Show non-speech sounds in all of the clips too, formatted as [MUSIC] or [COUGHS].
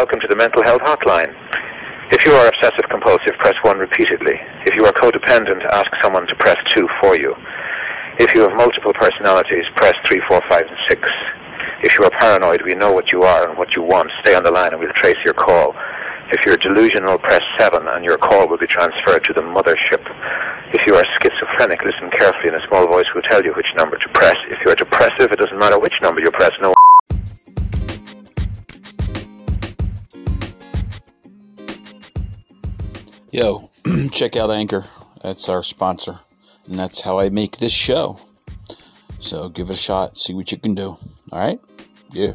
welcome to the Mental Health Hotline. If you are obsessive compulsive, press 1 repeatedly. If you are codependent, ask someone to press 2 for you. If you have multiple personalities, press 3, 4, 5, and 6. If you are paranoid, we know what you are and what you want. Stay on the line and we'll trace your call. If you're delusional, press 7 and your call will be transferred to the mothership. If you are schizophrenic, listen carefully and a small voice will tell you which number to press. If you are depressive, it doesn't matter which number you press, no Yo, [CLEARS THROAT] check out Anchor. That's our sponsor. And that's how I make this show. So give it a shot, see what you can do. All right? Yeah.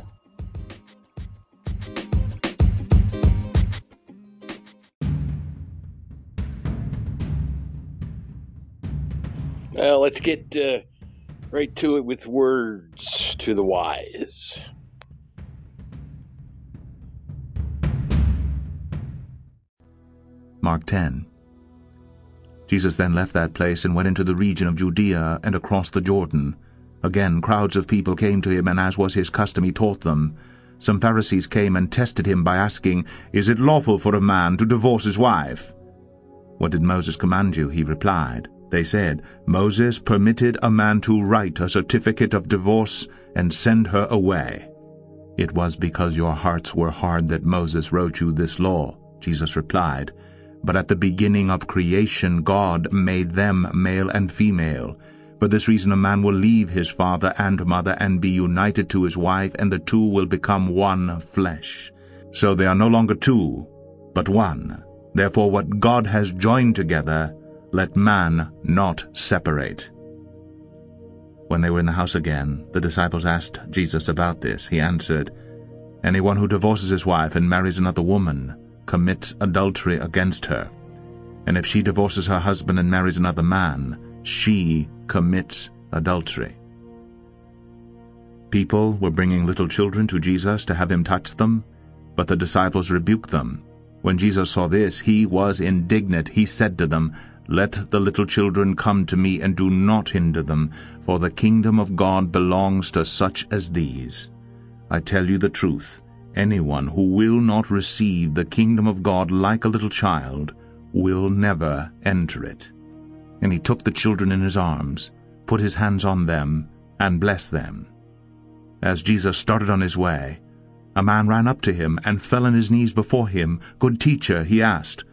Well, let's get uh, right to it with words to the wise. Mark 10. Jesus then left that place and went into the region of Judea and across the Jordan. Again crowds of people came to him, and as was his custom he taught them. Some Pharisees came and tested him by asking, Is it lawful for a man to divorce his wife? What did Moses command you? He replied. They said, Moses permitted a man to write a certificate of divorce and send her away. It was because your hearts were hard that Moses wrote you this law. Jesus replied, but at the beginning of creation God made them male and female. For this reason a man will leave his father and mother and be united to his wife, and the two will become one flesh. So they are no longer two, but one. Therefore what God has joined together, let man not separate. When they were in the house again, the disciples asked Jesus about this. He answered, Anyone who divorces his wife and marries another woman commits adultery against her. And if she divorces her husband and marries another man, she commits adultery. People were bringing little children to Jesus to have him touch them, but the disciples rebuked them. When Jesus saw this, he was indignant. He said to them, Let the little children come to me, and do not hinder them, for the kingdom of God belongs to such as these. I tell you the truth, Anyone who will not receive the kingdom of God like a little child will never enter it. And he took the children in his arms, put his hands on them, and blessed them. As Jesus started on his way, a man ran up to him and fell on his knees before him. Good teacher, he asked,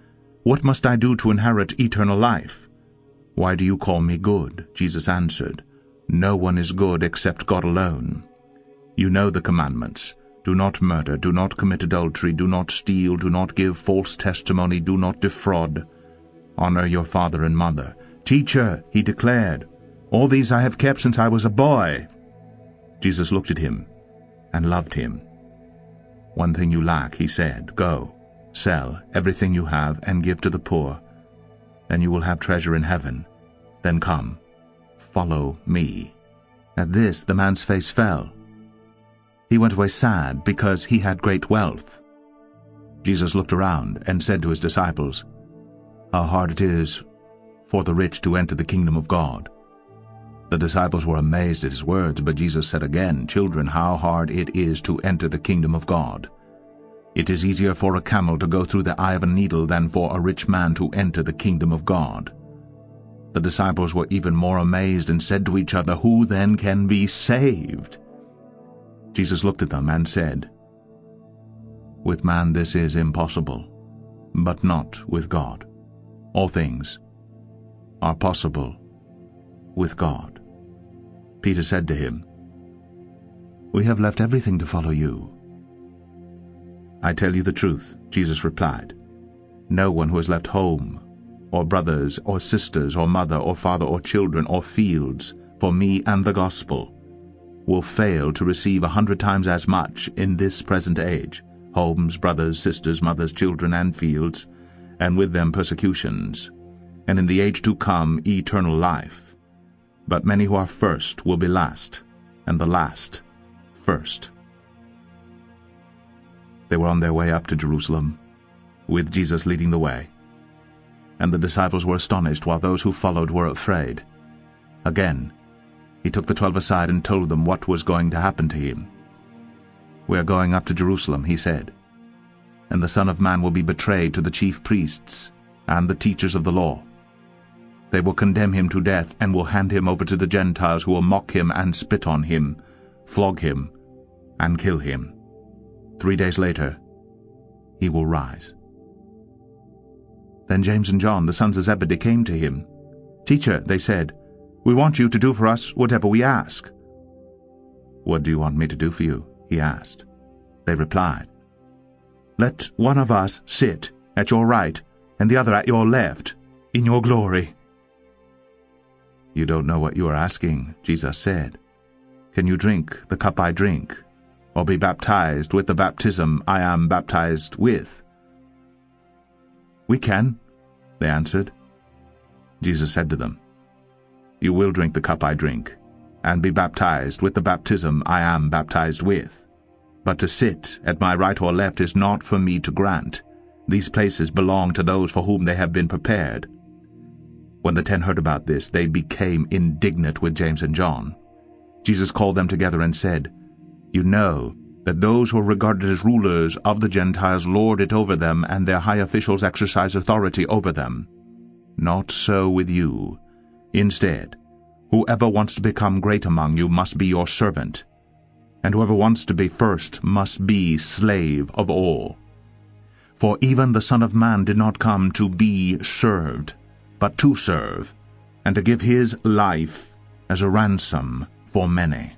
What must I do to inherit eternal life? Why do you call me good? Jesus answered, No one is good except God alone. You know the commandments. Do not murder, do not commit adultery, do not steal, do not give false testimony, do not defraud. Honor your father and mother. Teacher, he declared, all these I have kept since I was a boy. Jesus looked at him and loved him. One thing you lack, he said, go, sell everything you have and give to the poor. Then you will have treasure in heaven. Then come, follow me. At this the man's face fell he went away sad because he had great wealth. Jesus looked around and said to his disciples, How hard it is for the rich to enter the kingdom of God. The disciples were amazed at his words, but Jesus said again, Children, how hard it is to enter the kingdom of God. It is easier for a camel to go through the eye of a needle than for a rich man to enter the kingdom of God. The disciples were even more amazed and said to each other, Who then can be saved? Jesus looked at them and said, With man this is impossible, but not with God. All things are possible with God. Peter said to him, We have left everything to follow you. I tell you the truth, Jesus replied. No one who has left home, or brothers, or sisters, or mother, or father, or children, or fields, for me and the gospel, will fail to receive a hundred times as much in this present age homes, brothers, sisters, mothers, children, and fields, and with them persecutions, and in the age to come eternal life. But many who are first will be last, and the last first. They were on their way up to Jerusalem, with Jesus leading the way. And the disciples were astonished, while those who followed were afraid. Again, he took the twelve aside and told them what was going to happen to him. We are going up to Jerusalem, he said, and the Son of Man will be betrayed to the chief priests and the teachers of the law. They will condemn him to death and will hand him over to the Gentiles who will mock him and spit on him, flog him, and kill him. Three days later, he will rise. Then James and John, the sons of Zebedee, came to him. Teacher, they said, we want you to do for us whatever we ask. What do you want me to do for you? he asked. They replied, Let one of us sit at your right and the other at your left in your glory. You don't know what you are asking, Jesus said. Can you drink the cup I drink, or be baptized with the baptism I am baptized with? We can, they answered. Jesus said to them, You will drink the cup I drink, and be baptized with the baptism I am baptized with. But to sit at my right or left is not for me to grant. These places belong to those for whom they have been prepared. When the ten heard about this, they became indignant with James and John. Jesus called them together and said, You know that those who are regarded as rulers of the Gentiles lord it over them, and their high officials exercise authority over them. Not so with you. Instead, whoever wants to become great among you must be your servant, and whoever wants to be first must be slave of all. For even the Son of Man did not come to be served, but to serve, and to give his life as a ransom for many.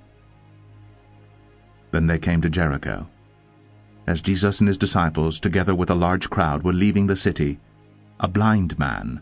Then they came to Jericho. As Jesus and his disciples, together with a large crowd, were leaving the city, a blind man,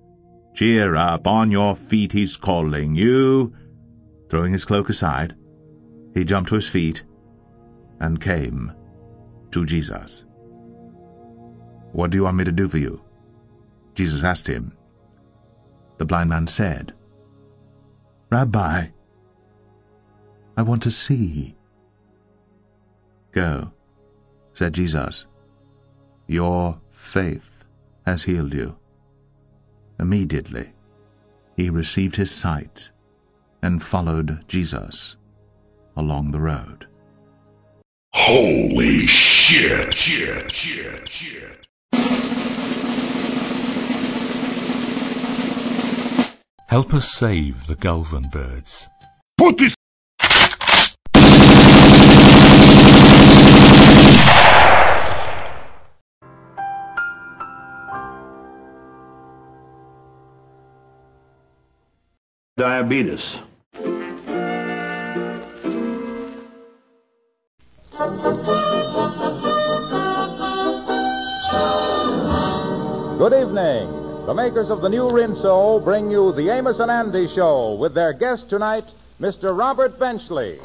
Cheer up, on your feet, he's calling you. Throwing his cloak aside, he jumped to his feet and came to Jesus. What do you want me to do for you? Jesus asked him. The blind man said, Rabbi, I want to see. Go, said Jesus. Your faith has healed you. Immediately, he received his sight and followed Jesus along the road. Holy shit! shit, shit, shit. Help us save the Gulven birds. Put this diabetes. Good evening. The makers of the new Rinso bring you the Amos and Andy Show with their guest tonight, Mr. Robert Benchley.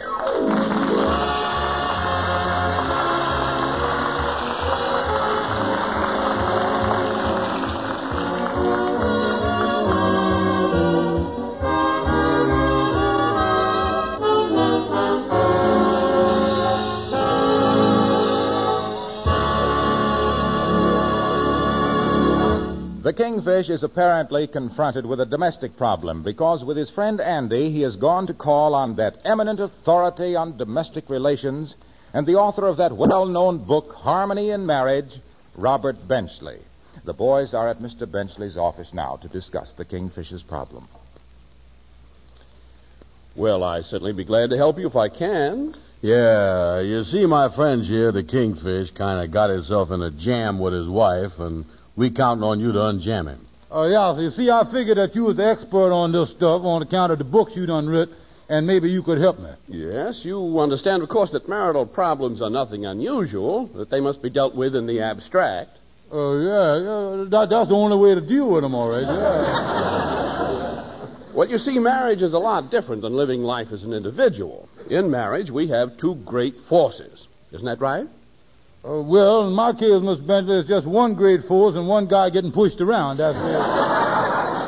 The Kingfish is apparently confronted with a domestic problem because, with his friend Andy, he has gone to call on that eminent authority on domestic relations and the author of that well known book, Harmony in Marriage, Robert Benchley. The boys are at Mr. Benchley's office now to discuss the Kingfish's problem. Well, I certainly be glad to help you if I can. Yeah, you see, my friend here, the Kingfish, kind of got himself in a jam with his wife, and we counting on you to unjam him. Oh, yeah. So you see, I figured that you was the expert on this stuff on account of the books you done writ, and maybe you could help me. Yes, you understand, of course, that marital problems are nothing unusual, that they must be dealt with in the abstract. Oh, yeah, yeah. That, that's the only way to deal with them, all right, yeah. Well, you see, marriage is a lot different than living life as an individual. In marriage, we have two great forces. Isn't that right? Uh, well, in my case, Mr. Benchley, it's just one grade force and one guy getting pushed around. That's it. [LAUGHS]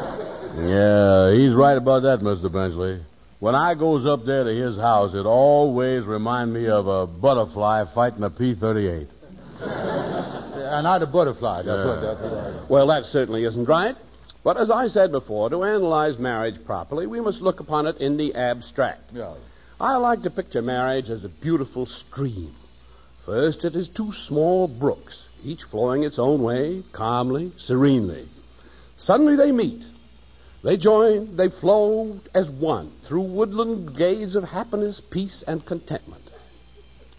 Yeah, he's right about that, Mr. Benchley. When I goes up there to his house, it always remind me of a butterfly fighting a P-38. and not a butterfly. That's what. That's what. Well, that certainly isn't right. But as I said before, to analyze marriage properly, we must look upon it in the abstract. Yeah. I like to picture marriage as a beautiful stream. First, it is two small brooks, each flowing its own way, calmly, serenely. Suddenly they meet. They join, they flow as one through woodland glades of happiness, peace, and contentment.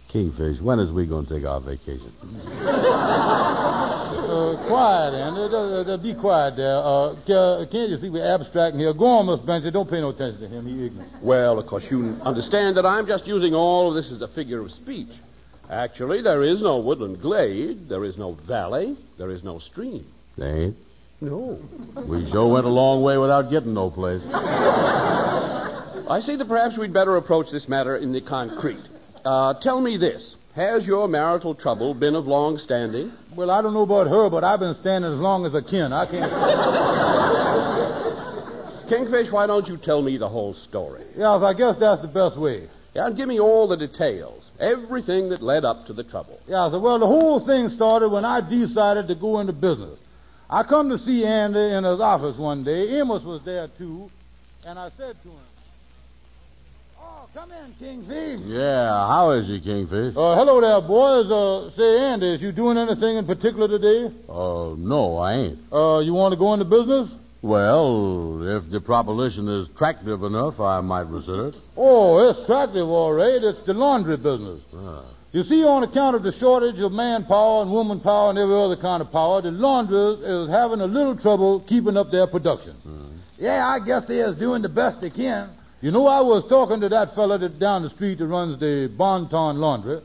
Kingfish, when is we going to take our vacation? [LAUGHS] Uh, quiet, Andy. Uh, uh, be quiet there. Uh, can't you see we're abstracting here? Go on, Mr. Benchley. Don't pay no attention to him. He ignorant. Well, of course, you understand that I'm just using all of this as a figure of speech. Actually, there is no woodland glade, there is no valley, there is no stream. They ain't. No. We sure went a long way without getting no place. I see that perhaps we'd better approach this matter in the concrete. Uh, tell me this. Has your marital trouble been of long standing? Well, I don't know about her, but I've been standing as long as I can. I can't. Kingfish, why don't you tell me the whole story? yes, I guess that's the best way. Yeah, and give me all the details. Everything that led up to the trouble. Yeah, so, well, the whole thing started when I decided to go into business. I come to see Andy in his office one day. Amos was there, too. And I said to him, Oh, come in, Kingfish. Yeah, how is he, Kingfish? Uh, hello there, boys. Uh, say, Andy, is you doing anything in particular today? Oh, no, I ain't. Uh, you want to go into business? Well, if the proposition is attractive enough, I might consider it. Oh, it's attractive, all right. It's the laundry business. Ah. You see, on account of the shortage of manpower and woman power and every other kind of power, the laundress is having a little trouble keeping up their production. Yeah, I guess they is doing the best they can. You know, I was talking to that fella that down the street that runs the Bonton Laundry,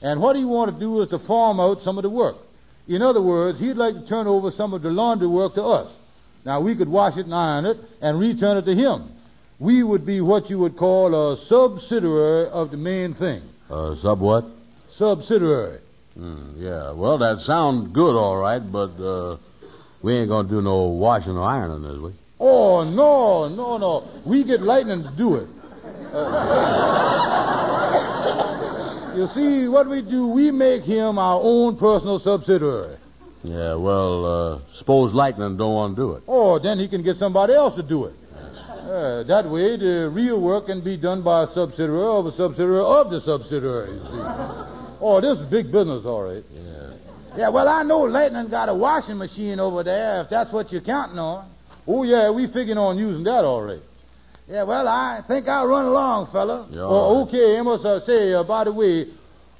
and what he want to do is to farm out some of the work. In other words, he'd like to turn over some of the laundry work to us. Now, we could wash it and iron it and return it to him. We would be what you would call a subsidiary of the main thing. Uh, sub what? Subsidiary. Hmm, yeah, well, that sounds good, all right, but uh, we ain't going to do no washing or ironing, is we? Oh, no, no, no. We get lightning to do it. Uh, [LAUGHS] you see, what we do, we make him our own personal subsidiary. Yeah, well, uh, suppose Lightning don't want to do it. Oh, then he can get somebody else to do it. Uh, that way, the real work can be done by a subsidiary of a subsidiary of the subsidiary, you see. Oh, this is big business, all right. Yeah. Yeah, well, I know Lightning got a washing machine over there, if that's what you're counting on. Oh, yeah, we figuring on using that all right. Yeah, well, I think I'll run along, fella. Yeah, oh, right. okay, Amos, uh, say, uh, by the way,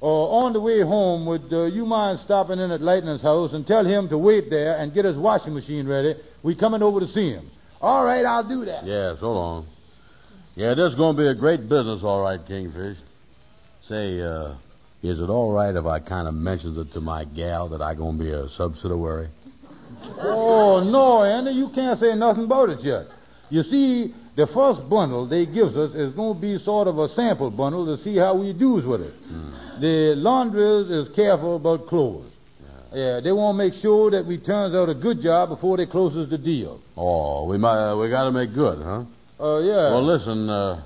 uh, on the way home, would uh, you mind stopping in at Lightning's house and tell him to wait there and get his washing machine ready? We coming over to see him. All right, I'll do that. Yeah, so long. Yeah, this is going to be a great business, all right, Kingfish. Say, uh, is it all right if I kind of mentions it to my gal that I going to be a subsidiary? Oh, no, Andy, you can't say nothing about it yet. You see, the first bundle they gives us is going to be sort of a sample bundle to see how we does with it. The laundress is careful about clothes. Yeah, they want to make sure that we turns out a good job before they closes the deal. Oh, we might, uh, we got to make good, huh? Uh, yeah. Well, listen, uh,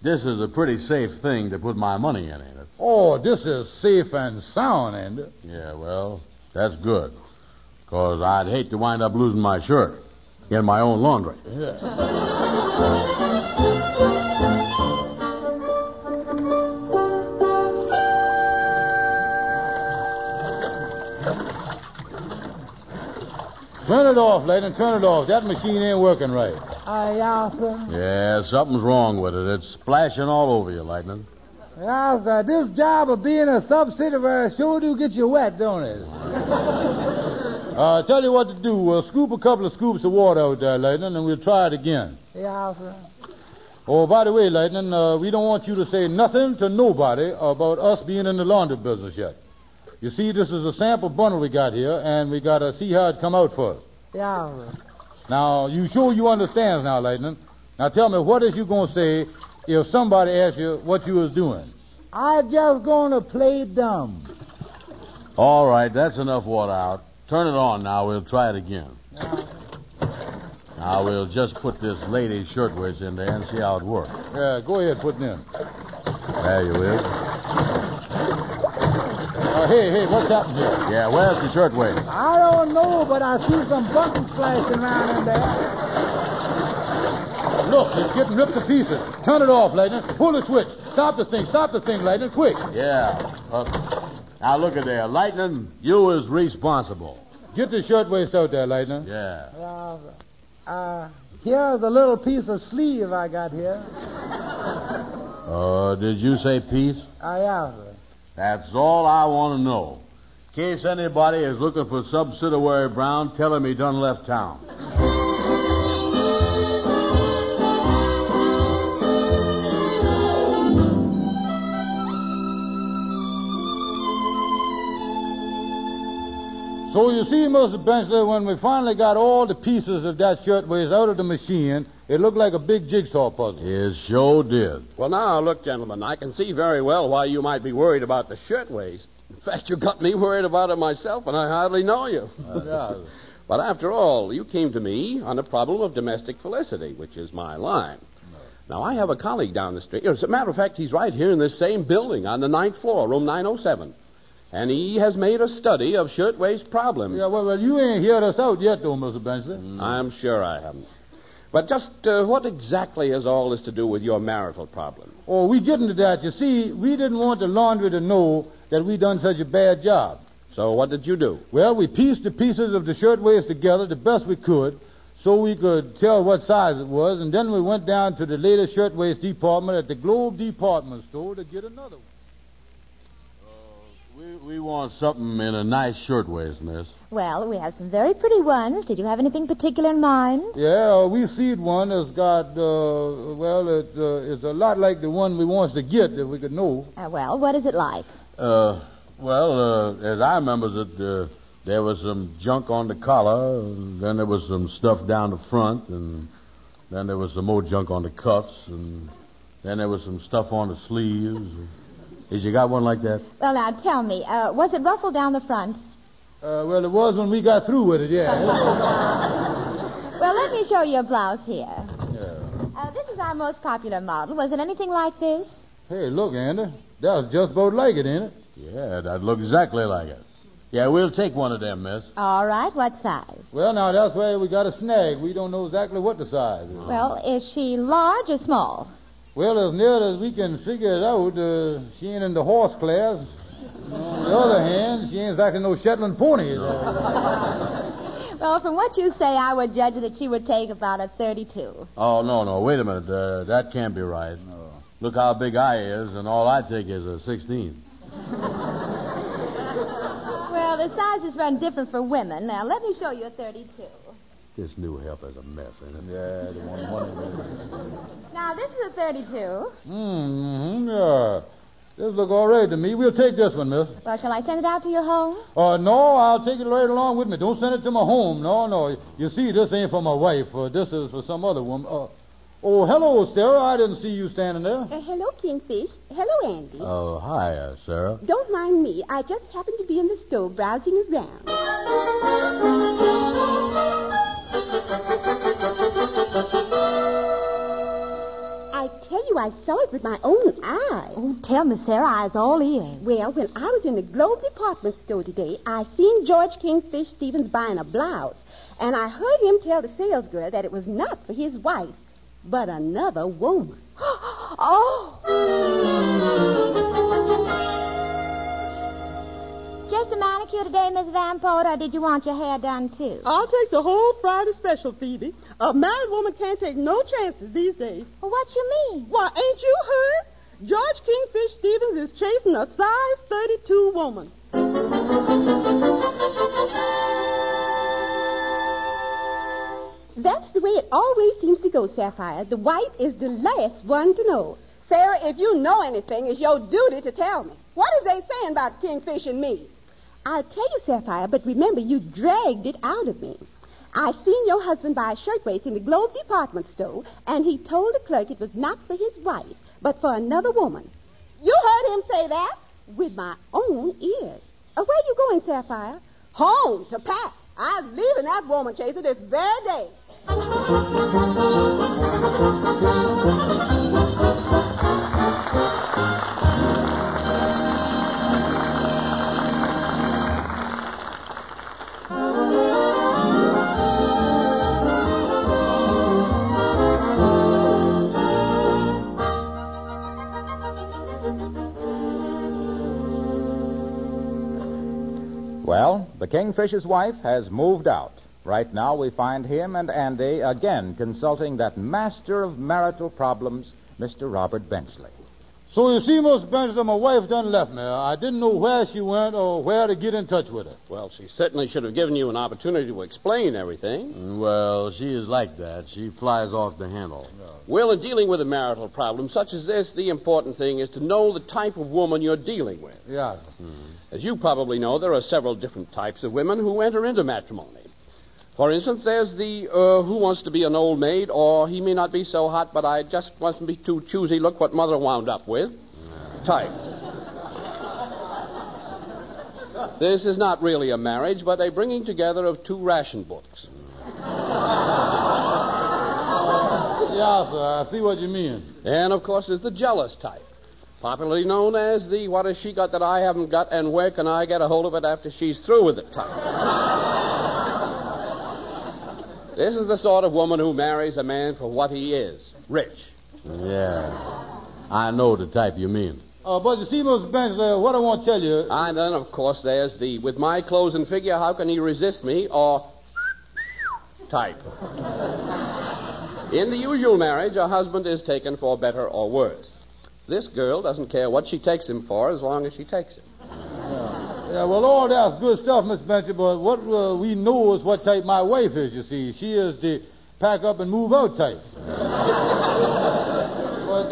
this is a pretty safe thing to put my money in, ain't it? Oh, this is safe and sound, Andy. Yeah, well, that's good. Because I'd hate to wind up losing my shirt in my own laundry. Turn it off, Lightning. Turn it off. That machine ain't working right. Uh, yeah, sir. Yeah, something's wrong with it. It's splashing all over you, Lightning. Yeah, sir. This job of being a subsidiary sure do get you wet, don't it? [LAUGHS] Uh, tell you what to do. Uh, scoop a couple of scoops of water out there, Lightning, and we'll try it again. Yeah, sir. Oh, by the way, Lightning, uh, we don't want you to say nothing to nobody about us being in the laundry business yet. You see, this is a sample bundle we got here, and we got to see how it come out first. Yeah, sir. Now, you sure you understands now, Lightning? Now, tell me, what is you going to say if somebody asks you what you was doing? I just gonna play dumb. All right, that's enough water out. Turn it on now. We'll try it again. Now we'll just put this lady's shirtwaist in there and see how it works. Yeah, go ahead, put it in. There you is. Uh, hey, hey, what's happened here? Yeah, where's the shirtwaist? I don't know, but I see some buttons flashing around in there. Look, it's getting ripped to pieces. Turn it off, Lightning. Pull the switch. Stop the thing. Stop the thing, Lightning. Quick. Yeah. Uh, now look at there. Lightning, you is responsible. Get the shirtwaist out there, Lightning. Yeah. Uh, uh, here's a little piece of sleeve I got here. [LAUGHS] Uh, did you say peace? I have. sir. That's all I want to know. In case anybody is looking for Subsidiary Brown, tell him he done left town. So you see, Mr. Benchley, when we finally got all the pieces of that shirtwaist out of the machine, it looked like a big jigsaw puzzle. It sure did. Well, now, look, gentlemen, I can see very well why you might be worried about the shirtwaist. In fact, you got me worried about it myself, and I hardly know you. yeah. [LAUGHS] But after all, you came to me on a problem of domestic felicity, which is my line. Now, I have a colleague down the street. As a matter of fact, he's right here in this same building on the ninth floor, room 907. And he has made a study of shirtwaist problems. Yeah, well, well, you ain't heard us out yet, though, Mr. Benchley. I'm sure I haven't. But just uh, what exactly has all this to do with your marital problem? Oh, we get into that. You see, we didn't want the laundry to know that we'd done such a bad job. So what did you do? Well, we pieced the pieces of the shirtwaist together the best we could so we could tell what size it was, and then we went down to the latest shirtwaist department at the Globe Department Store to get another one. We, we want something in a nice shirtwaist, miss. Well, we have some very pretty ones. Did you have anything particular in mind? Yeah, uh, we seed one that's got, uh, well, it's, uh, it's a lot like the one we wants to get if we could know. Uh, well, what is it like? Uh, well, uh, as I remember it, uh, there was some junk on the collar, and then there was some stuff down the front, and then there was some more junk on the cuffs, and then there was some stuff on the sleeves. Is you got one like that? Well, now tell me, uh, was it ruffled down the front? Uh, well, it was when we got through with it, yeah. [LAUGHS] Well, let me show you a blouse here. yeah. Uh, this is our most popular model. Was it anything like this? Hey, look, Andy. That's just about like it, ain't it? Yeah, that look exactly like it. Yeah, we'll take one of them, miss. All right. What size? Well, now, that's where we got a snag. We don't know exactly what the size is. Well, is she large or small? Well, as near as we can figure it out, uh, she ain't in the horse class. On the other hand, she ain't exactly no Shetland pony. [LAUGHS] Well, from what you say, I would judge that she would take about a 32. Oh, no, no, wait a minute. Uh, that can't be right. Look how big I is, and all I take is a 16. [LAUGHS] [LAUGHS] Well, the sizes run different for women. Now, let me show you a 32. This new help is a mess, ain't it? Yeah, the one, one. Now, this is a 32. Mm-hmm, yeah. This look all right to me. We'll take this one, miss. Well, shall I send it out to your home? Uh, no, I'll take it right along with me. Don't send it to my home. No, no. You see, this ain't for my wife. Uh, this is for some other woman. Uh, oh, hello, Sarah. I didn't see you standing there. Uh, hello, Kingfish. Hello, Andy. Oh, hi, uh, Sarah. Don't mind me. I just happened to be in the store browsing around. Tell you, I saw it with my own eyes. Oh, tell me, Sarah. I was all ears. Well, when I was in the Globe department store today, I seen George Kingfish Stevens buying a blouse, and I heard him tell the salesgirl that it was not for his wife, but another woman. [GASPS] [GASPS] oh! Just a manicure today, Miss Van Poet, or did you want your hair done too? I'll take the whole Friday special, Phoebe. A married woman can't take no chances these days. Well, what you mean? Why, ain't you heard? George Kingfish Stevens is chasing a size 32 woman. That's the way it always seems to go, Sapphire. The wife is the last one to know. Sarah, if you know anything, it's your duty to tell me. What is they saying about Kingfish and me? I'll tell you, Sapphire, but remember, you dragged it out of me. I seen your husband buy a shirtwaist in the Globe department store, and he told the clerk it was not for his wife, but for another woman. You heard him say that? With my own ears. Uh, where you going, Sapphire? Home to Pat. I'm leaving that woman chaser this very day. Well, the Kingfisher's wife has moved out. Right now, we find him and Andy again consulting that master of marital problems, Mr. Robert Benchley. So you see, Miss Benson, my wife done left me. I didn't know where she went or where to get in touch with her. Well, she certainly should have given you an opportunity to explain everything. Mm, well, she is like that. She flies off the handle. Well, in dealing with a marital problem such as this, the important thing is to know the type of woman you're dealing with. Yeah. Hmm. As you probably know, there are several different types of women who enter into matrimony. For instance, there's the uh, who wants to be an old maid, or he may not be so hot, but I just want to be too choosy. Look what mother wound up with. Type. This is not really a marriage, but a bringing together of two ration books. Yeah, sir, I see what you mean. And of course, there's the jealous type, popularly known as the what has she got that I haven't got, and where can I get a hold of it after she's through with it type. This is the sort of woman who marries a man for what he is rich. Yeah. I know the type you mean. Uh, but you see, Miss Benchley, what I want to tell you. And then, of course, there's the with my clothes and figure, how can he resist me? Or type. In the usual marriage, a husband is taken for better or worse. This girl doesn't care what she takes him for as long as she takes him. Yeah, well, all that's good stuff, Miss Benchley, but what uh, we know is what type my wife is, you see. She is the pack up and move out type. [LAUGHS] but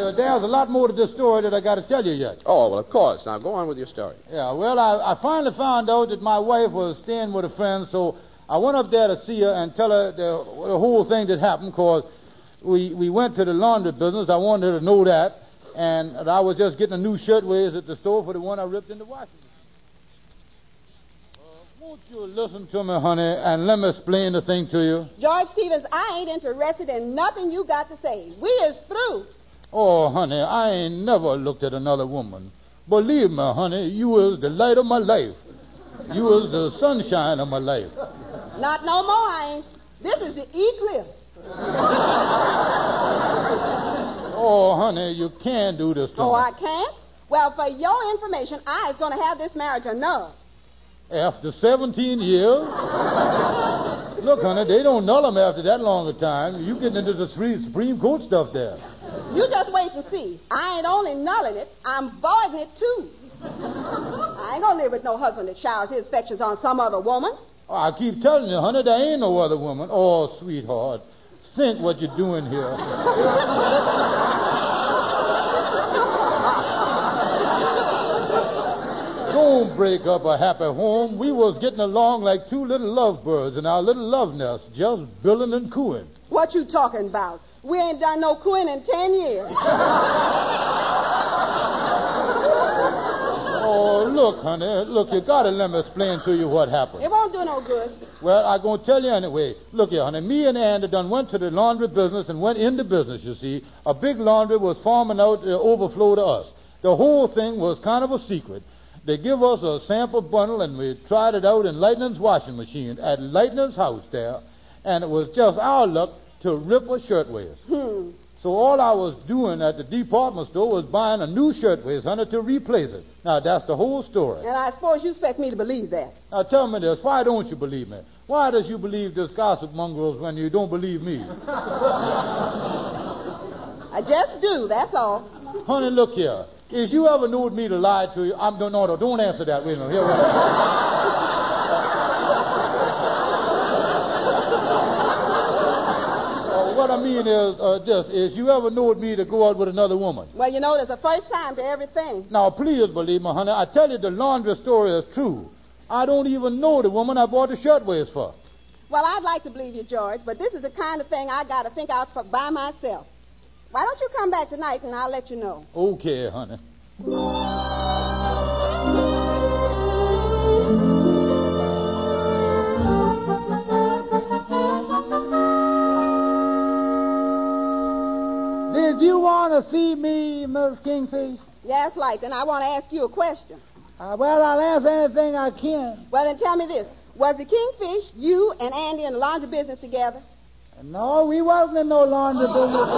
uh, there's a lot more to this story that I got to tell you yet. Oh, well, of course. Now, go on with your story. Yeah, well, I, I finally found out that my wife was staying with a friend, so I went up there to see her and tell her the, the whole thing that happened, because we, we went to the laundry business. I wanted her to know that. And I was just getting a new shirtwaist at the store for the one I ripped in the washing won't you listen to me, honey, and let me explain the thing to you? George Stevens, I ain't interested in nothing you got to say. We is through. Oh, honey, I ain't never looked at another woman. Believe me, honey, you is the light of my life. You is the sunshine of my life. Not no more, I ain't. This is the eclipse. [LAUGHS] Oh, honey, you can't do this to me. Oh, me. I can't? Well, for your information, I is going to have this marriage annulled. After 17 years? Look, honey, they don't null them after that long a time. You getting into the Supreme Supreme Court stuff there. You just wait and see. I ain't only nulling it, I'm voiding it too. I ain't gonna live with no husband that showers his affections on some other woman. I keep telling you, honey, there ain't no other woman. Oh, sweetheart, think what you're doing here. [LAUGHS] Don't break up a happy home. We was getting along like two little lovebirds in our little love nest, just billing and cooing. What you talking about? We ain't done no cooing in ten years. [LAUGHS] Oh, look, honey, look, you gotta let me explain to you what happened. It won't do no good. Well, going to tell you anyway. Look here, honey. Me and Andy done went to the laundry business and went into business, you see. A big laundry was farming out the overflow to us. The whole thing was kind of a secret. They give us a sample bundle and we tried it out in Lightning's washing machine at Lightning's house there. And it was just our luck to rip a shirtwaist. Hmm. So all I was doing at the department store was buying a new shirtwaist, honey, to replace it. Now, that's the whole story. And I suppose you expect me to believe that. Now tell me this, why don't you believe me? Why does you believe this gossip mongrels when you don't believe me? [LAUGHS] I just do, that's all. Honey, look here. Is you ever knowed me to lie to you? I'm no, no, no, don't answer that. Wait a minute. Here, wait. [LAUGHS] Uh, what I mean is uh, this: Is you ever knowed me to go out with another woman? Well, you know, there's a first time to everything. Now, please believe me, honey. I tell you, the laundry story is true. I don't even know the woman I bought the shirtwaist for. Well, I'd like to believe you, George, but this is the kind of thing I got to think out for by myself. Why don't you come back tonight and I'll let you know? Okay, honey. Did you want to see me, Miss Kingfish? Yes, like, and I want to ask you a question. Uh, well, I'll ask anything I can. Well, then tell me this. Was the Kingfish, you, and Andy in the laundry business together? No, we wasn't in no laundry [LAUGHS] business.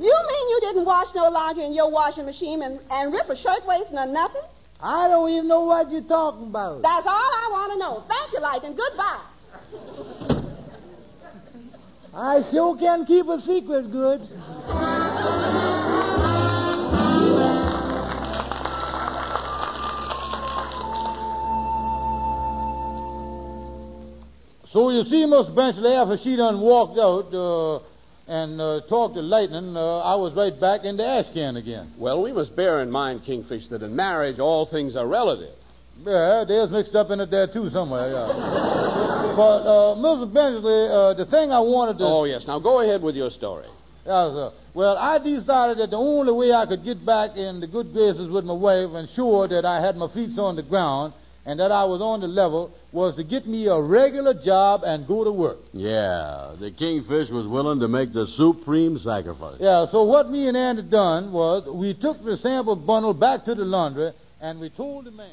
You mean you didn't wash no laundry in your washing machine and, and rip a shirtwaist or nothing? I don't even know what you're talking about. That's all I want to know. Thank you, Light, and goodbye. I sure can keep a secret good. So you see, Miss Benchley, after she done walked out uh, and uh, talked to Lightning, uh, I was right back in the ash can again. Well, we must bear in mind, Kingfish, that in marriage all things are relative. Yeah, there's mixed up in it there too somewhere. Yeah. [LAUGHS] but uh, Mrs. Benchley, uh, the thing I wanted to. Oh yes, now go ahead with your story. Yeah, sir. Well, I decided that the only way I could get back in the good graces with my wife and sure that I had my feet on the ground and that I was on the level was to get me a regular job and go to work. Yeah, the Kingfish was willing to make the supreme sacrifice. Yeah, so what me and Andy done was we took the sample bundle back to the laundry and we told the man.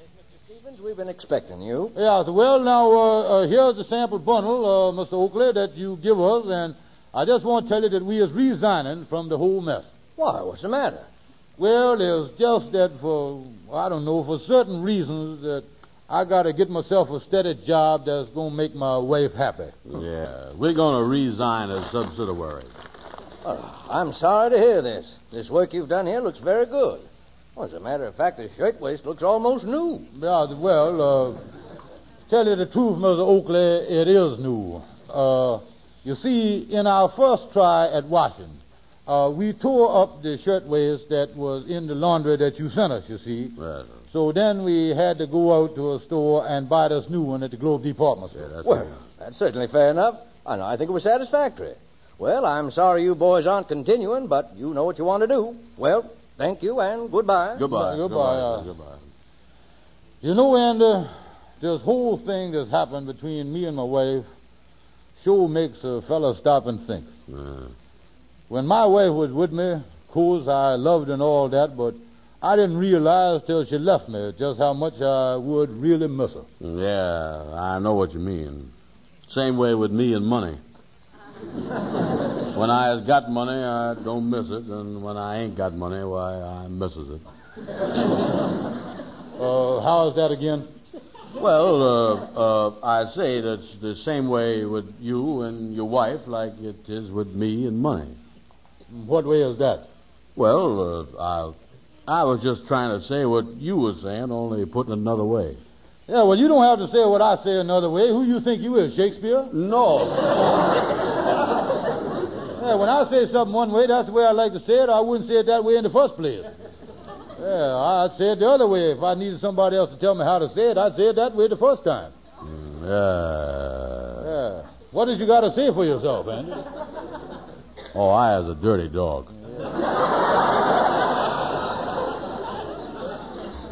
Mr. Stevens, we've been expecting you. Yeah, so well now uh, uh, here's the sample bundle, uh, Mr. Oakley, that you give us, and I just want to tell you that we is resigning from the whole mess. Why? What's the matter? Well, it's just that for I don't know for certain reasons that I got to get myself a steady job that's going to make my wife happy. Yeah, we're going to resign as subsidiary. Oh, I'm sorry to hear this. This work you've done here looks very good. Well, as a matter of fact, the shirtwaist looks almost new. Yeah, well, uh, tell you the truth, Mr. Oakley, it is new. Uh, you see, in our first try at washing, uh, we tore up the shirtwaist that was in the laundry that you sent us, you see. Well, So then we had to go out to a store and buy this new one at the Globe Department store. that's Well, that's certainly fair enough. I know. I think it was satisfactory. Well, I'm sorry you boys aren't continuing, but you know what you want to do. Well, thank you and goodbye. Goodbye. Goodbye, uh, Goodbye. You know, Andy, this whole thing that's happened between me and my wife sure makes a fella stop and think. Uh, When my wife was with me, of course, I loved and all that, but I didn't realize till she left me just how much I would really miss her. yeah, I know what you mean. Same way with me and money. when I has got money, I don't miss it, and when I ain't got money, why, I misses it. Uh, how's that again? Well, uh, uh, I say that's the same way with you and your wife like it is with me and money. What way is that? Well, uh, I, I was just trying to say what you were saying, only putting it another way. Yeah, well, you don't have to say what I say another way. Who you think you is, Shakespeare? No. Yeah, when I say something one way, that's the way I like to say it. I wouldn't say it that way in the first place. Yeah, I'd say it the other way. If I needed somebody else to tell me how to say it, I'd say it that way the first time. Yeah. Yeah. What did you got to say for yourself, Andy? Oh, I is a dirty dog.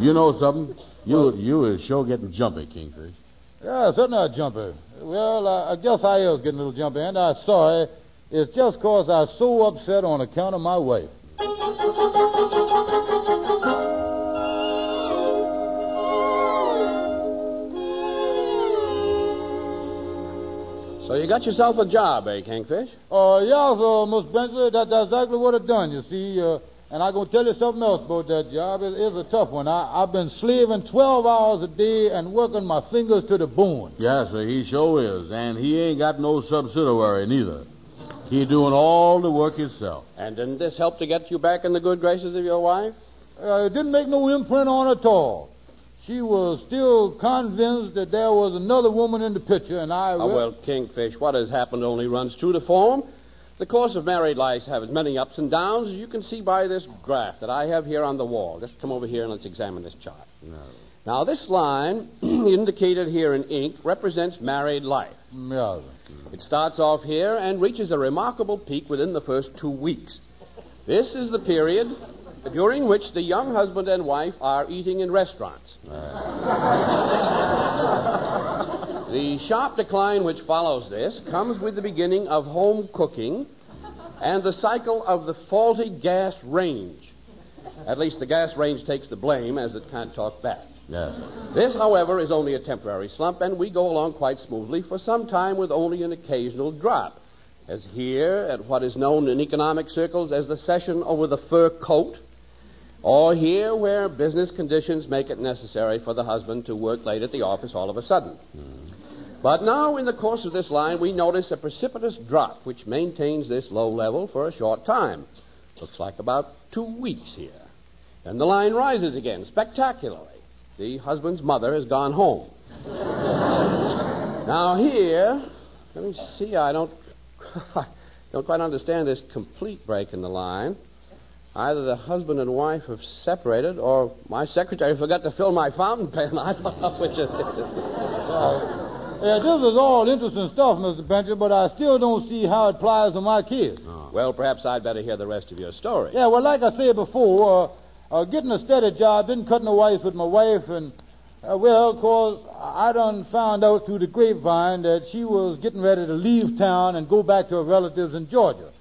You know something? You you is sure getting jumpy, Kingfish. Yeah, certainly a jumpy. Well, I, I guess I is getting a little jumpy, and I'm sorry. It's just 'cause I'm so upset on account of my wife. So you got yourself a job, eh, Kingfish? Uh, yeah, so, Miss Benchley, that, that's exactly what I done, you see. Uh, and I'm going to tell you something else about that job. It is a tough one. I, I've been slaving 12 hours a day and working my fingers to the bone. Yes, sir, he sure is. And he ain't got no subsidiary neither. He doing all the work himself. And didn't this help to get you back in the good graces of your wife? Uh, it didn't make no imprint on her at all. She was still convinced that there was another woman in the picture, and I... Oh, well, Kingfish, what has happened only runs true to form. The course of married life has as many ups and downs as you can see by this graph that I have here on the wall. Just come over here and let's examine this chart. No. Now, this line, [CLEARS THROAT] indicated here in ink, represents married life. Yeah. It starts off here and reaches a remarkable peak within the first two weeks. This is the period during which the young husband and wife are eating in restaurants. The The sharp decline which follows this comes with the beginning of home cooking and the cycle of the faulty gas range. At least the gas range takes the blame as it can't talk back. Yes. This, however, is only a temporary slump, and we go along quite smoothly for some time with only an occasional drop. As here, at what is known in economic circles as the session over the fur coat, or here where business conditions make it necessary for the husband to work late at the office all of a sudden. Hmm. But now, in the course of this line, we notice a precipitous drop which maintains this low level for a short time. Looks like about two weeks here. Then the line rises again spectacularly. The husband's mother has gone home. [LAUGHS] now, here, let me see, I don't, [LAUGHS] don't quite understand this complete break in the line. Either the husband and wife have separated, or my secretary forgot to fill my fountain pen. [LAUGHS] I don't know which it is. Yeah, this is all interesting stuff, Mr. Benchley, but I still don't see how it applies to my kids. Well, perhaps I'd better hear the rest of your story. Yeah, well, like I said before, uh, uh, getting a steady job, didn't cut no ice with my wife, and, uh, well, of course, I done found out through the grapevine that she was getting ready to leave town and go back to her relatives in Georgia.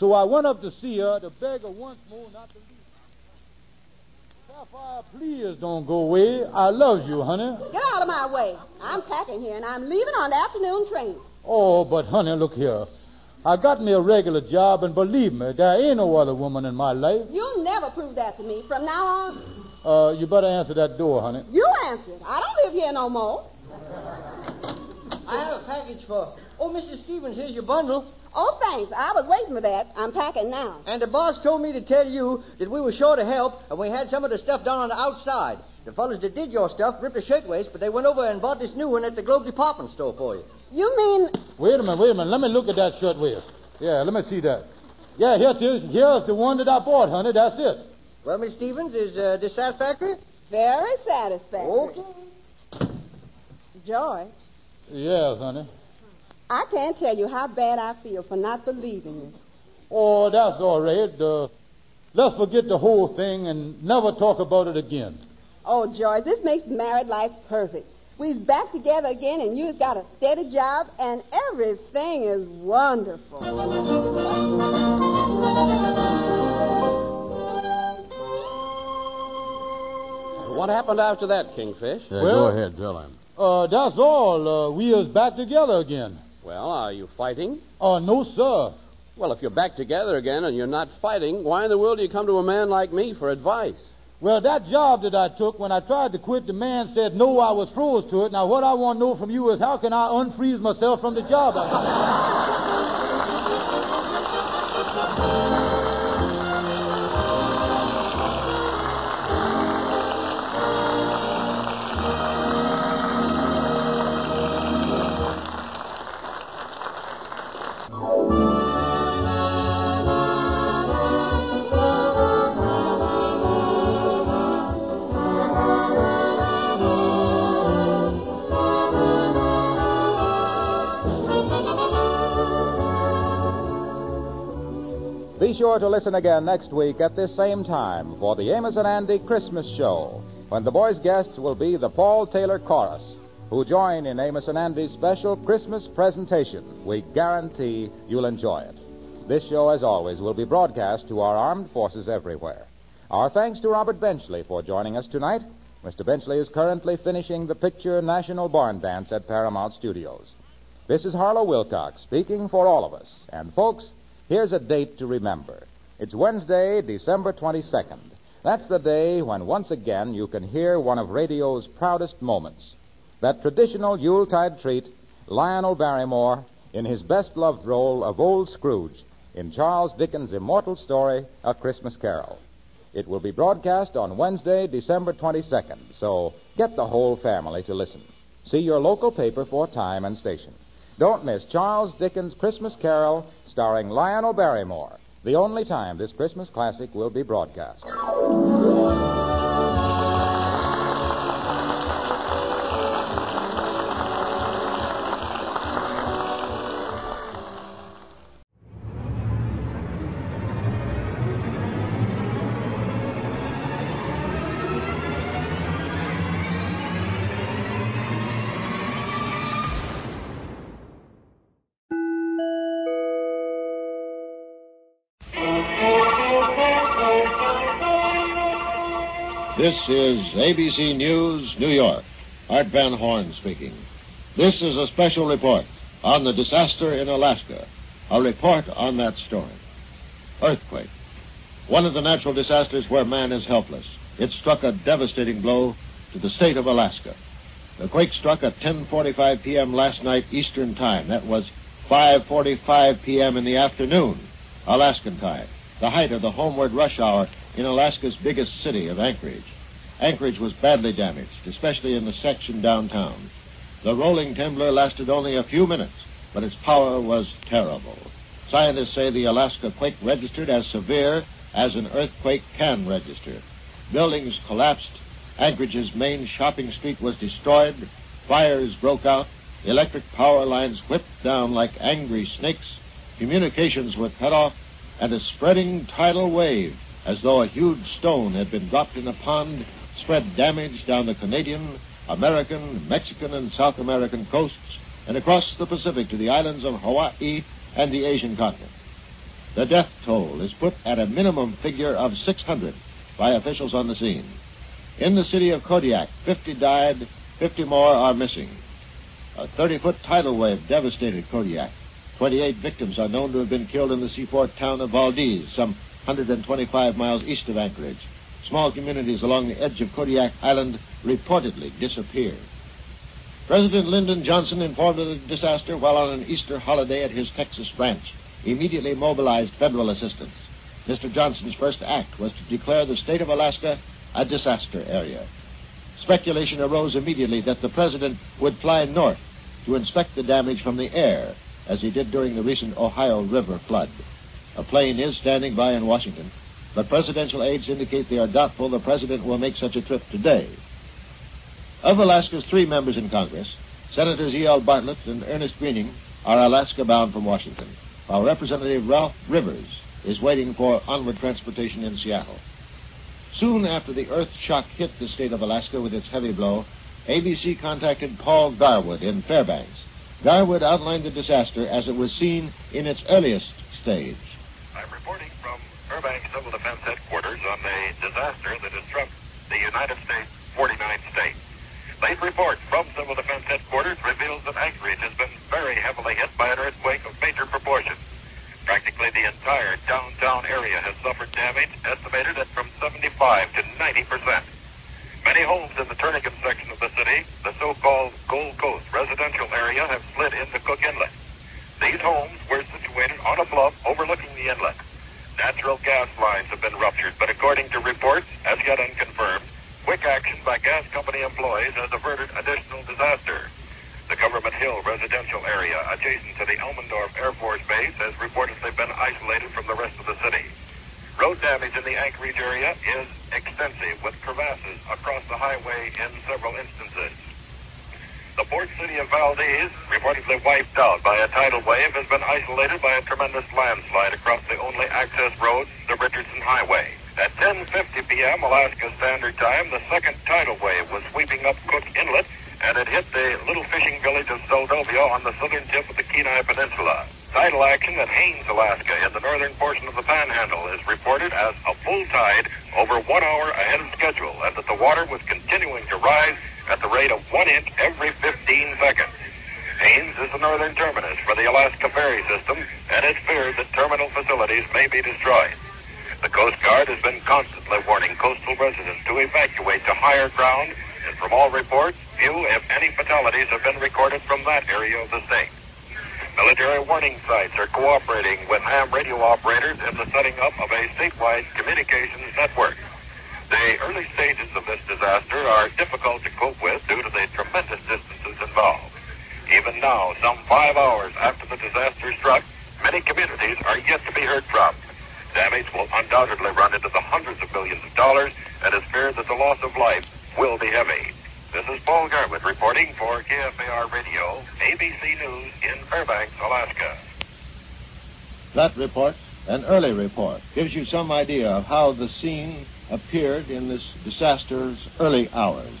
So I went up to see her to beg her once more not to leave. Sapphire, please don't go away. I love you, honey. Get out of my way. I'm packing here, and I'm leaving on the afternoon train. Oh, but honey, look here. I got me a regular job, and believe me, there ain't no other woman in my life. You'll never prove that to me. From now on, Uh, you better answer that door, honey. you answer it. I don't live here no more. I have a package for. Oh, Mrs. Stevens, here's your bundle. Oh, thanks. I was waiting for that. I'm packing now. And the boss told me to tell you that we were short of help and we had some of the stuff down on the outside. The fellows that did your stuff ripped a shirtwaist, but they went over and bought this new one at the Globe Department Store for you. You mean Wait a minute, wait a minute. Let me look at that shirt waist. Yeah, let me see that. Yeah, here it is. Here's the one that I bought, honey. That's it. Well, Miss Stevens, is uh, this satisfactory? very satisfactory? Okay. George, Yes, honey. I can't tell you how bad I feel for not believing you. Oh, that's all right. Uh, let's forget the whole thing and never talk about it again. Oh, George, this makes married life perfect. We're back together again, and you've got a steady job, and everything is wonderful. What happened after that, Kingfish? Yeah, Well- go ahead, tell him. Uh, that's all. Uh, we is back together again. Well, are you fighting? Oh, no, sir. Well, if you're back together again and you're not fighting, why in the world do you come to a man like me for advice? Well, that job that I took, when I tried to quit, the man said no, I was froze to it. Now, what I want to know from you is how can I unfreeze myself from the job? [LAUGHS] Be sure to listen again next week at this same time for the Amos and Andy Christmas Show, when the boys' guests will be the Paul Taylor Chorus, who join in Amos and Andy's special Christmas presentation. We guarantee you'll enjoy it. This show, as always, will be broadcast to our armed forces everywhere. Our thanks to Robert Benchley for joining us tonight. Mr. Benchley is currently finishing the picture National Barn Dance at Paramount Studios. This is Harlow Wilcox speaking for all of us. And, folks, here's a date to remember. It's Wednesday, December 22nd. That's the day when once again you can hear one of radio's proudest moments. That traditional Yuletide treat, Lionel Barrymore, in his best loved role of Old Scrooge in Charles Dickens' immortal story, A Christmas Carol. It will be broadcast on Wednesday, December 22nd, so get the whole family to listen. See your local paper for time and station. Don't miss Charles Dickens' Christmas Carol starring Lionel Barrymore, the only time this Christmas classic will be broadcast. Is ABC News, New York. Art Van Horn speaking. This is a special report on the disaster in Alaska. A report on that story. Earthquake. One of the natural disasters where man is helpless. It struck a devastating blow to the state of Alaska. The quake struck at 10:45 p.m. last night Eastern Time. That was 5:45 p.m. in the afternoon, Alaskan time, the height of the homeward rush hour in Alaska's biggest city of Anchorage. Anchorage was badly damaged, especially in the section downtown. The rolling temblor lasted only a few minutes, but its power was terrible. Scientists say the Alaska quake registered as severe as an earthquake can register. Buildings collapsed. Anchorage's main shopping street was destroyed. Fires broke out. Electric power lines whipped down like angry snakes. Communications were cut off. And a spreading tidal wave, as though a huge stone had been dropped in a pond, spread damage down the Canadian, American, Mexican, and South American coasts and across the Pacific to the islands of Hawaii and the Asian continent. The death toll is put at a minimum figure of 600 by officials on the scene. In the city of Kodiak, 50 died, 50 more are missing. A 30 foot tidal wave devastated Kodiak. 28 victims are known to have been killed in the seaport town of Valdez, some 125 miles east of Anchorage. Small communities along the edge of Kodiak Island reportedly disappeared. President Lyndon Johnson, informed of the disaster while on an Easter holiday at his Texas ranch, immediately mobilized federal assistance. Mr. Johnson's first act was to declare the state of Alaska a disaster area. Speculation arose immediately that the president would fly north to inspect the damage from the air, as he did during the recent Ohio River flood. A plane is standing by in Washington, but presidential aides indicate they are doubtful the president will make such a trip today. Of Alaska's three members in Congress, Senators E.L. Bartlett and Ernest Gruening are Alaska bound from Washington, while Representative Ralph Rivers is waiting for onward transportation in Seattle. Soon after the earth shock hit the state of Alaska with its heavy blow, ABC contacted Paul Garwood in Fairbanks. Garwood outlined the disaster as it was seen in its earliest stage. I'm reporting from Civil Defense Headquarters on the disaster that has struck the United States 49th state. Late report from Civil Defense Headquarters reveals that Anchorage has been very heavily hit by an earthquake of major proportions. Practically the entire downtown area has suffered damage estimated at from 75 to 90 percent. Many homes in the Turnagain section of the city, the so-called Gold Coast residential area, have slid into Cook Inlet. These homes were situated on a bluff overlooking the inlet. Natural gas lines have been ruptured, but according to reports, as yet unconfirmed, quick action by gas company employees has averted additional disaster. The Government Hill residential area adjacent to the Elmendorf Air Force Base has reportedly been isolated from the rest of the city. Road damage in the Anchorage area is extensive, with crevasses across the highway in several instances. The port city of Valdez, reportedly wiped out by a tidal wave, has been isolated by a tremendous landslide across the only access road, the Richardson Highway. At 10:50 p.m. Alaska Standard Time, the second tidal wave was sweeping up Cook Inlet, and it hit the little fishing village of Seldovia on the southern tip of the Kenai Peninsula. Tidal action at Haines, Alaska, in the northern portion of the Panhandle, is reported as a full tide over one hour ahead of schedule, and that the water was continuing to rise at the rate of one inch every 15 seconds. Haines is the northern terminus for the Alaska ferry system, and it's feared that terminal facilities may be destroyed. The Coast Guard has been constantly warning coastal residents to evacuate to higher ground, and from all reports, few, if any, fatalities have been recorded from that area of the state. Military warning sites are cooperating with ham radio operators in the setting up of a statewide communications network. The early stages of this disaster are difficult to cope with due to the tremendous distances involved. Even now, some five hours after the disaster struck, many communities are yet to be heard from. Damage will undoubtedly run into the hundreds of millions of dollars, and it's feared that the loss of life will be heavy. This is Paul Garwood reporting for KFAR Radio, ABC News in Fairbanks, Alaska. That report, an early report, gives you some idea of how the scene appeared in this disaster's early hours.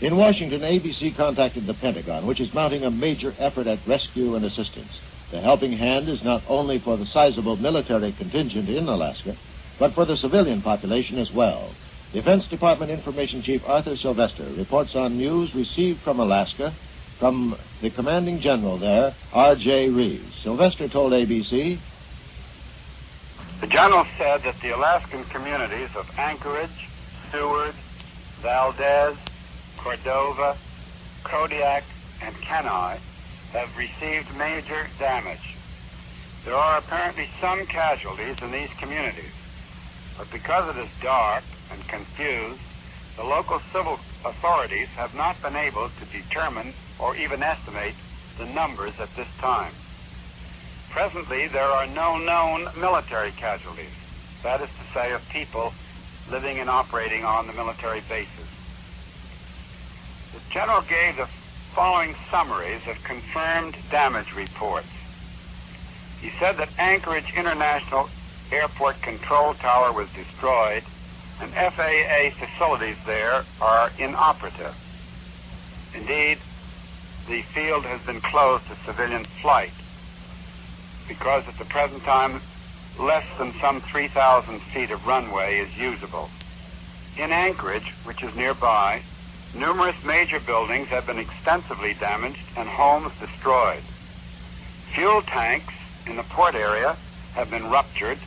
In Washington, ABC contacted the Pentagon, which is mounting a major effort at rescue and assistance. The helping hand is not only for the sizable military contingent in Alaska, but for the civilian population as well. Defense Department Information Chief Arthur Sylvester reports on news received from Alaska from the commanding general there, R.J. Reeves. Sylvester told ABC The general said that the Alaskan communities of Anchorage, Seward, Valdez, Cordova, Kodiak, and Kenai have received major damage. There are apparently some casualties in these communities, but because it is dark and confused, the local civil authorities have not been able to determine or even estimate the numbers at this time. Presently, there are no known military casualties, that is to say, of people living and operating on the military bases. The general gave the following summaries of confirmed damage reports. He said that Anchorage International Airport Control Tower was destroyed and FAA facilities there are inoperative. Indeed, the field has been closed to civilian flight because at the present time less than some 3,000 feet of runway is usable. In Anchorage, which is nearby, numerous major buildings have been extensively damaged and homes destroyed. Fuel tanks in the port area have been ruptured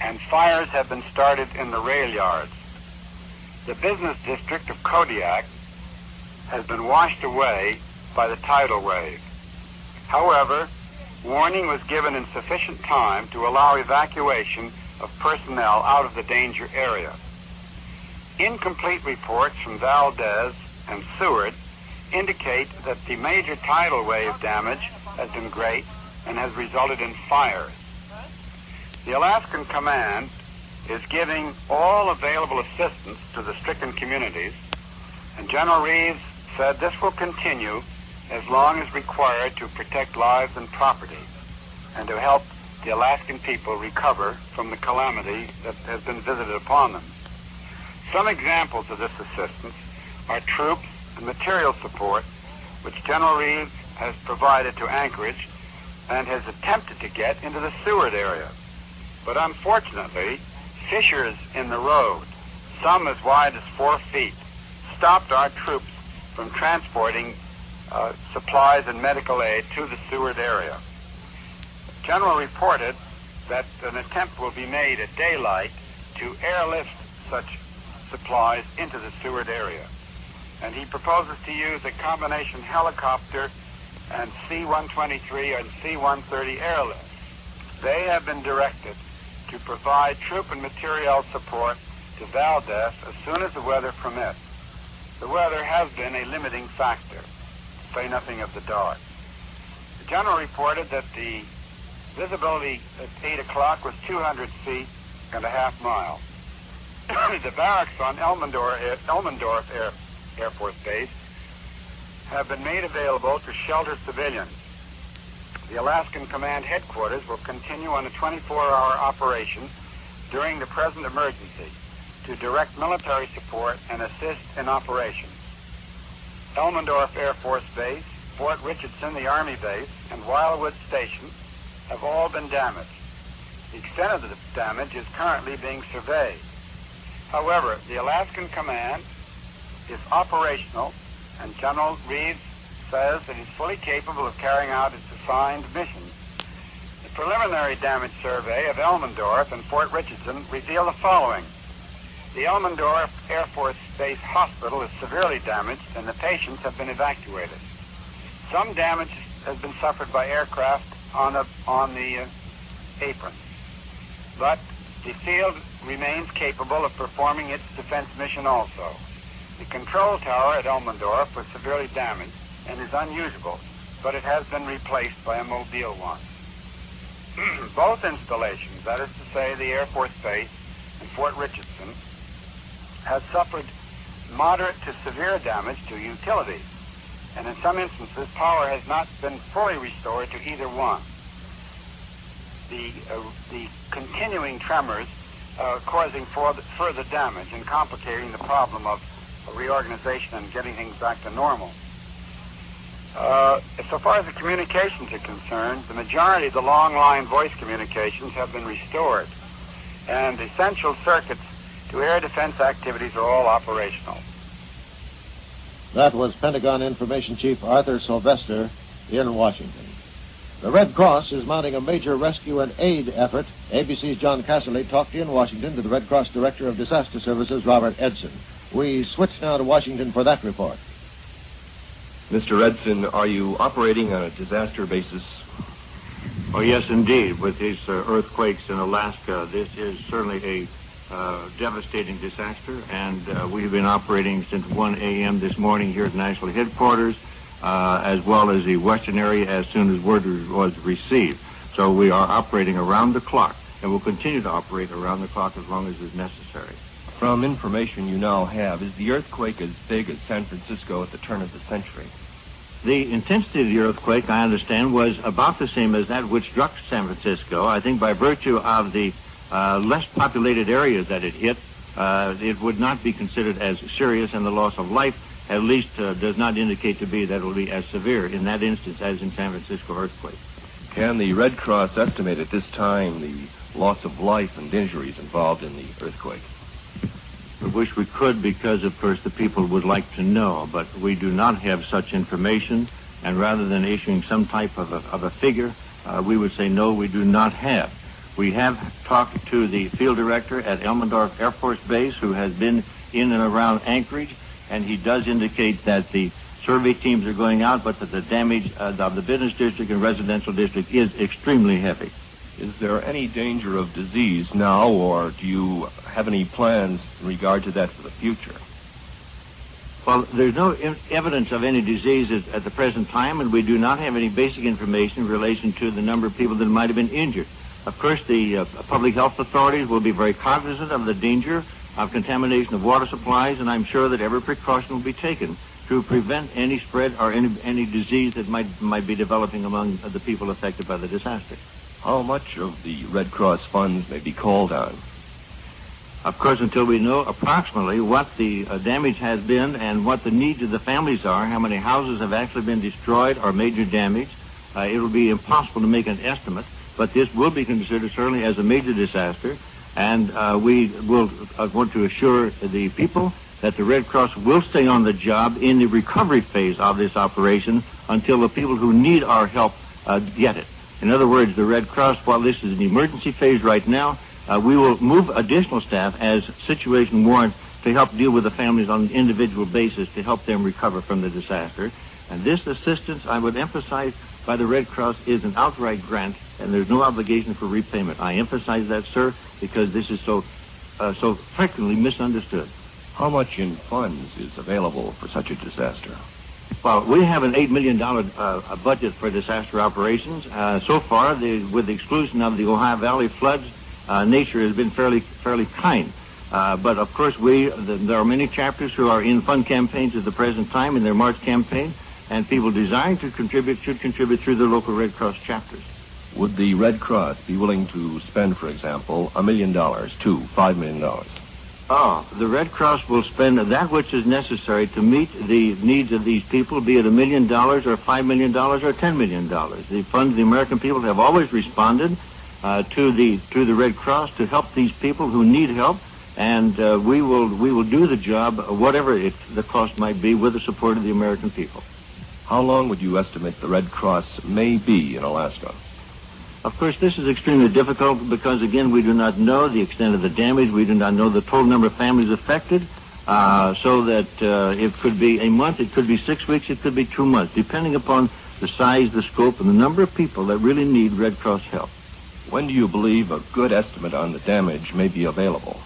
and fires have been started in the rail yards. The business district of Kodiak has been washed away by the tidal wave. However, warning was given in sufficient time to allow evacuation of personnel out of the danger area. Incomplete reports from Valdez and Seward indicate that the major tidal wave damage has been great and has resulted in fires. The Alaskan Command is giving all available assistance to the stricken communities, and General Reeves said this will continue as long as required to protect lives and property and to help the Alaskan people recover from the calamity that has been visited upon them. Some examples of this assistance are troops and material support, which General Reeves has provided to Anchorage and has attempted to get into the Seward area. But unfortunately, fissures in the road, some as wide as four feet, stopped our troops from transporting uh, supplies and medical aid to the Seward area. General reported that an attempt will be made at daylight to airlift such supplies into the Seward area. And he proposes to use a combination helicopter and C-123 and C-130 airlifts. They have been directed to provide troop and material support to Valdez as soon as the weather permits. The weather has been a limiting factor, to say nothing of the dark. The general reported that the visibility at 8 o'clock was 200 feet and a half mile. [COUGHS] the barracks on Elmendorf, Elmendorf Air, Air Force Base have been made available to shelter civilians. The Alaskan Command Headquarters will continue on a 24-hour operation during the present emergency to direct military support and assist in operations. Elmendorf Air Force Base, Fort Richardson, the Army Base, and Wildwood Station have all been damaged. The extent of the damage is currently being surveyed. However, the Alaskan Command is operational, and General Reeves says that he's fully capable of carrying out its assigned mission. The preliminary damage survey of Elmendorf and Fort Richardson revealed the following. The Elmendorf Air Force Base Hospital is severely damaged and the patients have been evacuated. Some damage has been suffered by aircraft on the, on the uh, apron. But the field remains capable of performing its defense mission also. The control tower at Elmendorf was severely damaged and is unusable, but it has been replaced by a mobile one. [CLEARS THROAT] Both installations, that is to say, the Air Force Base and Fort Richardson, have suffered moderate to severe damage to utilities, and in some instances, power has not been fully restored to either one. The, uh, the continuing tremors are causing further damage and complicating the problem of reorganization and getting things back to normal. Uh, so far as the communications are concerned, the majority of the long line voice communications have been restored, and essential circuits to air defense activities are all operational. That was Pentagon Information Chief Arthur Sylvester in Washington. The Red Cross is mounting a major rescue and aid effort. ABC's John Casserly talked in Washington to the Red Cross Director of Disaster Services, Robert Edson. We switch now to Washington for that report. Mr. Edson, are you operating on a disaster basis? Oh, yes, indeed. With these uh, earthquakes in Alaska, this is certainly a uh, devastating disaster, and uh, we've been operating since 1 a.m. this morning here at national headquarters, uh, as well as the western area as soon as word was received. So we are operating around the clock, and will continue to operate around the clock as long as is necessary. From information you now have, is the earthquake as big as San Francisco at the turn of the century? The intensity of the earthquake, I understand, was about the same as that which struck San Francisco. I think by virtue of the uh, less populated areas that it hit, uh, it would not be considered as serious, and the loss of life at least uh, does not indicate to be that it will be as severe in that instance as in San Francisco earthquake. Can the Red Cross estimate at this time the loss of life and injuries involved in the earthquake? I wish we could because, of course, the people would like to know, but we do not have such information. And rather than issuing some type of a, of a figure, uh, we would say no, we do not have. We have talked to the field director at Elmendorf Air Force Base, who has been in and around Anchorage, and he does indicate that the survey teams are going out, but that the damage uh, of the business district and residential district is extremely heavy. Is there any danger of disease now, or do you have any plans in regard to that for the future? Well, there's no in- evidence of any disease at, at, the present time, and we do not have any basic information in relation to the number of people that might have been injured. Of course, the uh, public health authorities will be very cognizant of the danger of contamination of water supplies, and I'm sure that every precaution will be taken to prevent any spread or any, any disease that might, might be developing among the people affected by the disaster. How much of the Red Cross funds may be called on? Of course, until we know approximately what the uh, damage has been and what the needs of the families are, how many houses have actually been destroyed or major damage, uh, it will be impossible to make an estimate. But this will be considered certainly as a major disaster, and uh, we will uh, want to assure the people that the Red Cross will stay on the job in the recovery phase of this operation until the people who need our help uh, get it. In other words, the Red Cross, while this is an emergency phase right now, uh, we will move additional staff as situation warrants to help deal with the families on an individual basis to help them recover from the disaster. And this assistance, I would emphasize, by the Red Cross is an outright grant, and there's no obligation for repayment. I emphasize that, sir, because this is so uh, so frequently misunderstood. How much in funds is available for such a disaster? Well, we have an $8 million uh, budget for disaster operations. Uh, so far, the, with the exclusion of the Ohio Valley floods, uh, nature has been fairly, fairly kind. Uh, but of course, we the, there are many chapters who are in fund campaigns at the present time in their March campaign, and people desiring to contribute should contribute through their local Red Cross chapters. Would the Red Cross be willing to spend, for example, a million dollars to five million dollars? Oh, the Red Cross will spend that which is necessary to meet the needs of these people, be it a million dollars or five million dollars or ten million dollars. The funds, the American people have always responded uh, to the to the Red Cross to help these people who need help, and uh, we will we will do the job, whatever it, the cost might be, with the support of the American people. How long would you estimate the Red Cross may be in Alaska? Of course, this is extremely difficult because, again, we do not know the extent of the damage. We do not know the total number of families affected. Uh, so that uh, it could be a month, it could be six weeks, it could be two months, depending upon the size, the scope, and the number of people that really need Red Cross help. When do you believe a good estimate on the damage may be available?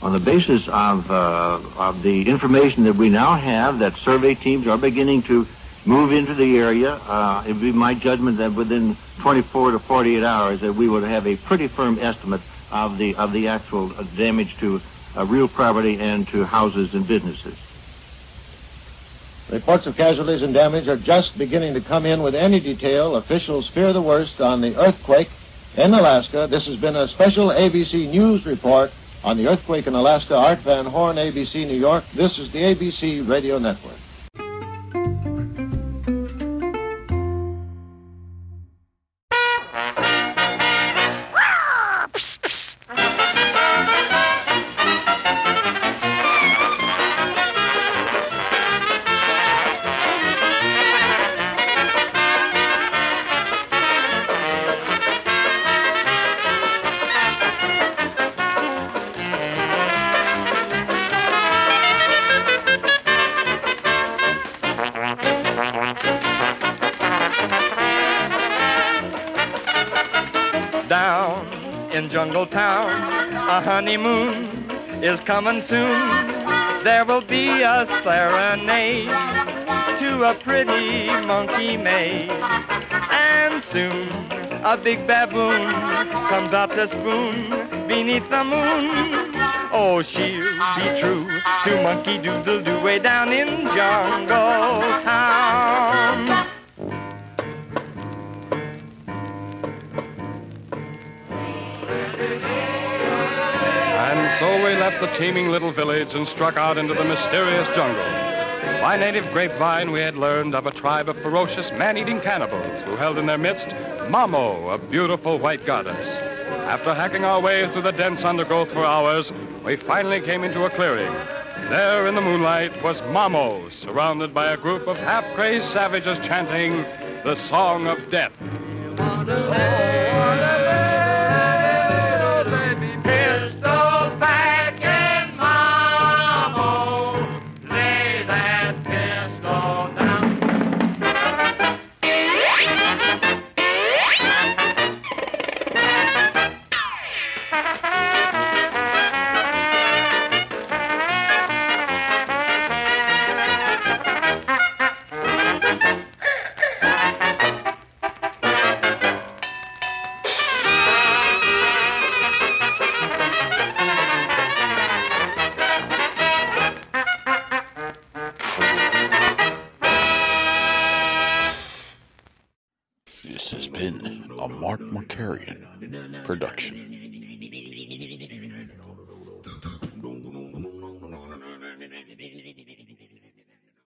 On the basis of, uh, of the information that we now have, that survey teams are beginning to move into the area. Uh, it would be my judgment that within 24 to 48 hours that we would have a pretty firm estimate of the of the actual uh, damage to uh, real property and to houses and businesses. Reports of casualties and damage are just beginning to come in with any detail. Officials fear the worst on the earthquake in Alaska. This has been a special ABC News report on the earthquake in Alaska. Art Van Horn, ABC New York. This is the ABC Radio Network. Coming soon. There will be a serenade to a pretty monkey maid. And soon a big baboon comes out to spoon beneath the moon. Oh, she'll be true to Monkey Doodle Doo way down in Jungle Town. Left the teeming little village and struck out into the mysterious jungle. By native grapevine, we had learned of a tribe of ferocious man-eating cannibals who held in their midst Mamo, a beautiful white goddess. After hacking our way through the dense undergrowth for hours, we finally came into a clearing. There in the moonlight was Mamo, surrounded by a group of half-crazed savages chanting the Song of Death.